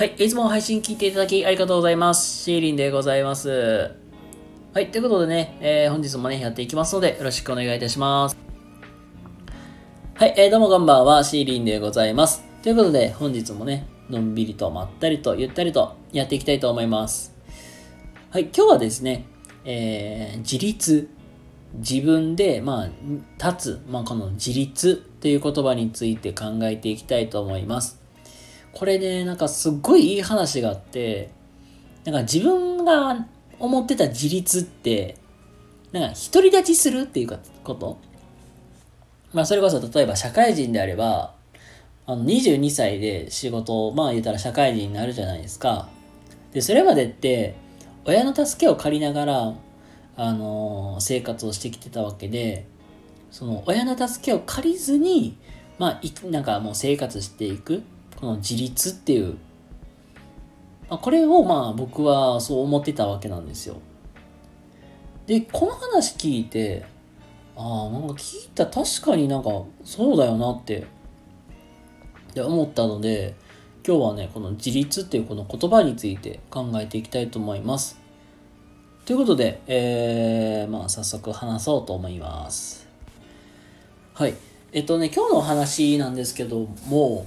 はい、いつも配信聞いていただきありがとうございます。シーリンでございます。はい、ということでね、えー、本日もね、やっていきますので、よろしくお願いいたします。はい、えー、どうもこんばんは、シーリンでございます。ということで、本日もね、のんびりとまったりとゆったりとやっていきたいと思います。はい、今日はですね、えー、自立、自分で、まあ、立つ、まあ、この自立という言葉について考えていきたいと思います。これね、なんかすっごいいい話があって、なんか自分が思ってた自立って、なんか独り立ちするっていうかこと？まあそれこそ例えば社会人であれば、あの22歳で仕事を、まあ言ったら社会人になるじゃないですか。で、それまでって、親の助けを借りながら、あのー、生活をしてきてたわけで、その親の助けを借りずに、まあ、なんかもう生活していく、この自立っていう、まあ、これをまあ僕はそう思ってたわけなんですよ。で、この話聞いて、ああ、なんか聞いた確かになんかそうだよなってって思ったので今日はねこの自立っていうこの言葉について考えていきたいと思います。ということで、えー、まあ早速話そうと思います。はい。えっとね、今日のお話なんですけども、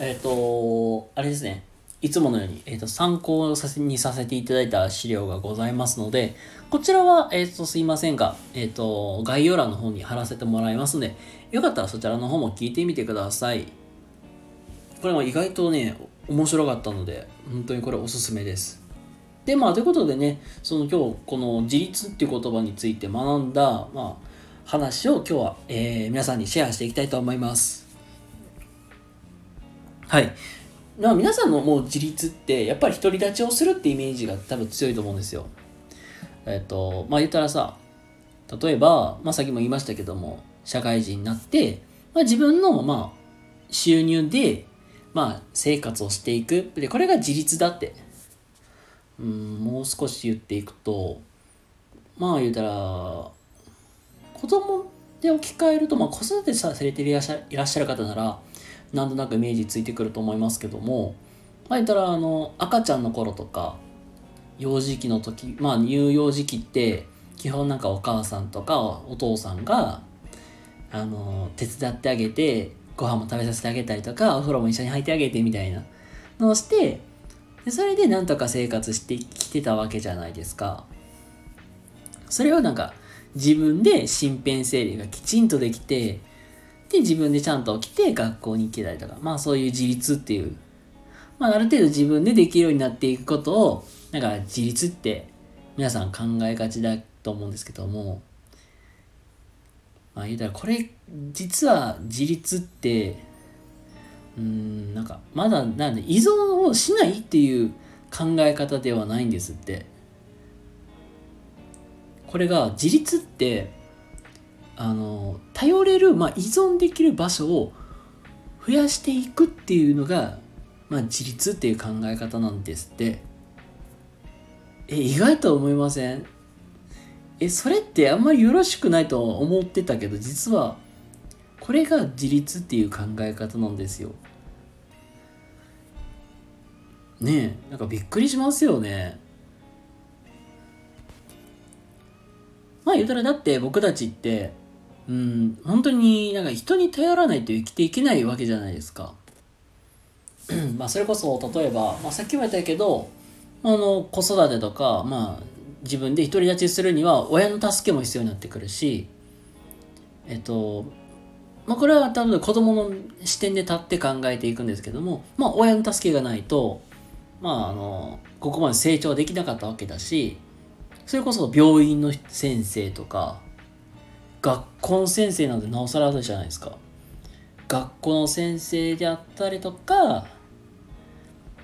えっと、あれですね。いつものように、えっと、参考にさせていただいた資料がございますので、こちらは、えっと、すいませんが、えっと、概要欄の方に貼らせてもらいますので、よかったらそちらの方も聞いてみてください。これも意外とね、面白かったので、本当にこれおすすめです。で、まあ、ということでね、その今日、この自立っていう言葉について学んだ、まあ、話を今日は、えー、皆さんにシェアしていきたいと思います。はい。まあ、皆さんのもう自立って、やっぱり独り立ちをするってイメージが多分強いと思うんですよ。えっ、と、まあ言ったらさ、例えば、まあさっきも言いましたけども、社会人になって、まあ自分の、まあ、収入でまあ、生活をしていく。で、これが自立だって。うん、もう少し言っていくと、まあ言うたら、子供で置き換えると、まあ子育てされていらっしゃる方なら、なんとなくイメージついてくると思いますけども、まあ言ったら、あの、赤ちゃんの頃とか、幼児期の時、まあ乳幼児期って、基本なんかお母さんとかお父さんが、あの、手伝ってあげて、ご飯も食べさせてあげたりとか、お風呂も一緒に入ってあげてみたいなのをして、でそれでなんとか生活してきてたわけじゃないですか。それをなんか自分で身辺整理がきちんとできて、で、自分でちゃんと起きて学校に行けたりとか、まあそういう自立っていう、まあある程度自分でできるようになっていくことを、なんか自立って皆さん考えがちだと思うんですけども、まあ言うたらこれ実は自立ってうんなんかまだなんで依存をしないっていう考え方ではないんですって。これが自立ってあの頼れる、まあ、依存できる場所を増やしていくっていうのが、まあ、自立っていう考え方なんですって。え意外と思いません？えそれってあんまりよろしくないと思ってたけど実はこれが自立っていう考え方なんですよ。ねえなんかびっくりしますよね。まあ言うたらだって僕たちってうん。本当になんか人に頼らないと生きていけないわけじゃないですか。まあそれこそ例えば、まあ、さっきも言ったけどあの子育てとかまあ自分で独り立ちするには親の助けも必要になってくるしえっとまあこれは多分子供の視点で立って考えていくんですけどもまあ親の助けがないとまああのここまで成長できなかったわけだしそれこそ病院の先生とか学校の先生なんてなおさらじゃないですか学校の先生であったりとか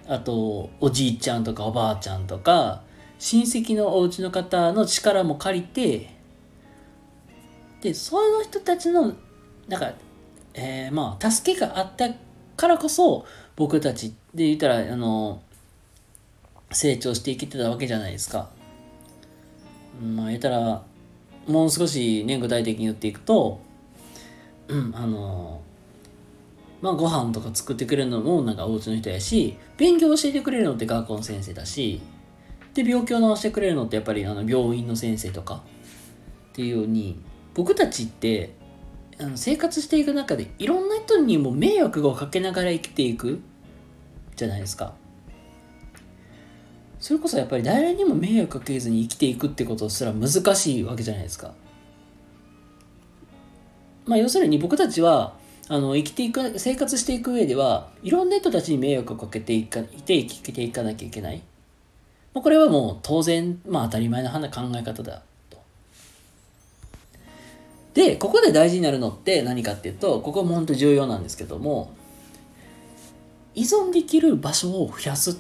あとおじいちゃんとかおばあちゃんとか親戚のお家の方の力も借りてでその人たちのなんか、えー、まあ助けがあったからこそ僕たちで言ったらあの成長していけてたわけじゃないですか。まあ言ったらもう少しね具体的に言っていくと、うん、あのまあ、ご飯とか作ってくれるのもなんかお家の人やし、勉強教えてくれるのって学校の先生だし、で、病気を治してくれるのってやっぱりあの病院の先生とかっていうように、僕たちってあの生活していく中でいろんな人にも迷惑をかけながら生きていくじゃないですか。それこそやっぱり誰にも迷惑かけずに生きていくってことすら難しいわけじゃないですか。まあ要するに僕たちはあの生きていく生活していく上ではいろんな人たちに迷惑をかけていかいて生きていかなきゃいけない、まあ、これはもう当然、まあ、当たり前の考え方だとでここで大事になるのって何かっていうとここも本当重要なんですけども依存できる場所を増やす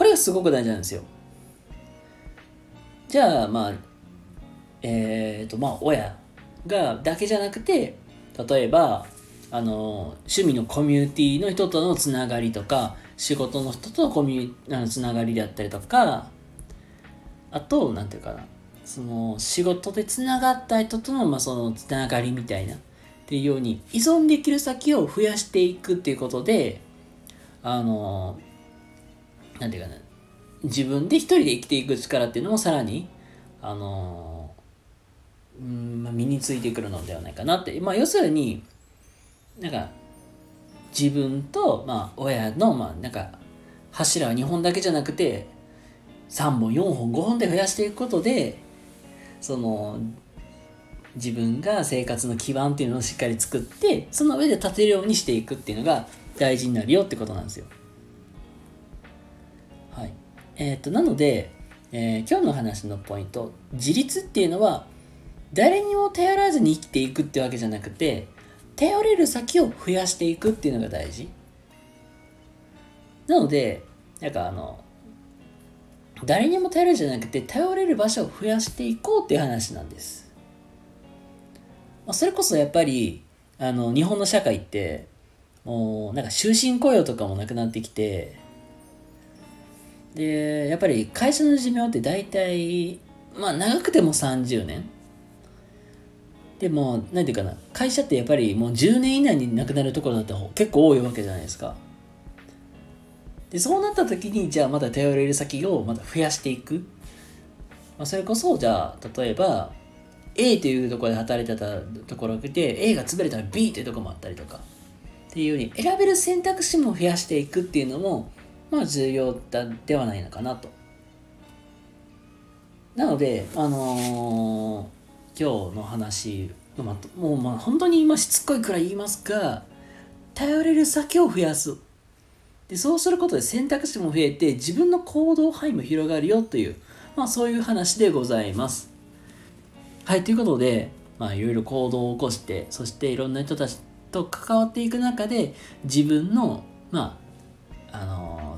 これがすごく大事なんですよ。じゃあまあえっ、ー、とまあ親がだけじゃなくて例えばあの趣味のコミュニティの人とのつながりとか仕事の人とのコミュあのつながりであったりとかあと何て言うかなその仕事でつながった人との,、まあそのつながりみたいなっていうように依存できる先を増やしていくっていうことであの何て言うかな自分で一人で生きていく力っていうのもさらにあのうんまあ、身についてくるのではないかなって、まあ、要するになんか自分と、まあ、親の、まあ、なんか柱は2本だけじゃなくて3本4本5本で増やしていくことでその自分が生活の基盤っていうのをしっかり作ってその上で立てるようにしていくっていうのが大事になるよってことなんですよ。えーと、となので、えー、今日の話のポイント自立っていうのは誰にも頼らずに生きていくってわけじゃなくて頼れる先を増やしていくっていうのが大事。なのでなんかあの誰にも頼るじゃなくて頼れる場所を増やしていこうっていう話なんです、まあ、それこそやっぱりあの日本の社会ってもうなんか終身雇用とかもなくなってきてでやっぱり会社の寿命って大体まあ長くても30年。でも何て言うかな会社ってやっぱりもう10年以内になくなるところだって結構多いわけじゃないですか。でそうなった時にじゃあまた頼れる先をまた増やしていく、まあ、それこそじゃあ例えば A というところで働いてたところで A が潰れたら B というところもあったりとか。っていうように選べる選択肢も増やしていくっていうのもまあ重要だではないのかなと。なのであのー今日の話のまもうまあ本当に今しつこいくらい言いますが頼れる先を増やす。でそうすることで選択肢も増えて自分の行動範囲も広がるよという、まあ、そういう話でございます。はいということで、まあ、いろいろ行動を起こしてそしていろんな人たちと関わっていく中で自分のまあ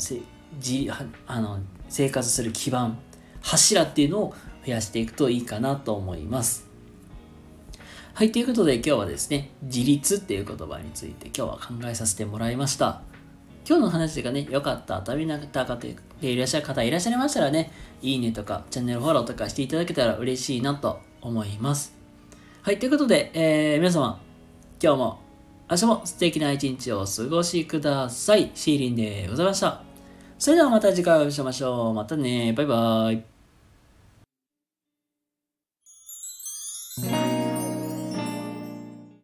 せじあの生活する基盤柱っていうのを増やしていくといいかなと思いますはい、ということで今日はですね、自立っていう言葉について今日は考えさせてもらいました。今日の話がね、良かった、ためになった方でいらっしゃる方いらっしゃいましたらね、いいねとかチャンネルフォローとかしていただけたら嬉しいなと思います。はい、ということで、えー、皆様、今日も明日も素敵な一日をお過ごしください。シーリンでございました。それではまた次回お会いしましょう。またね。バイバイ。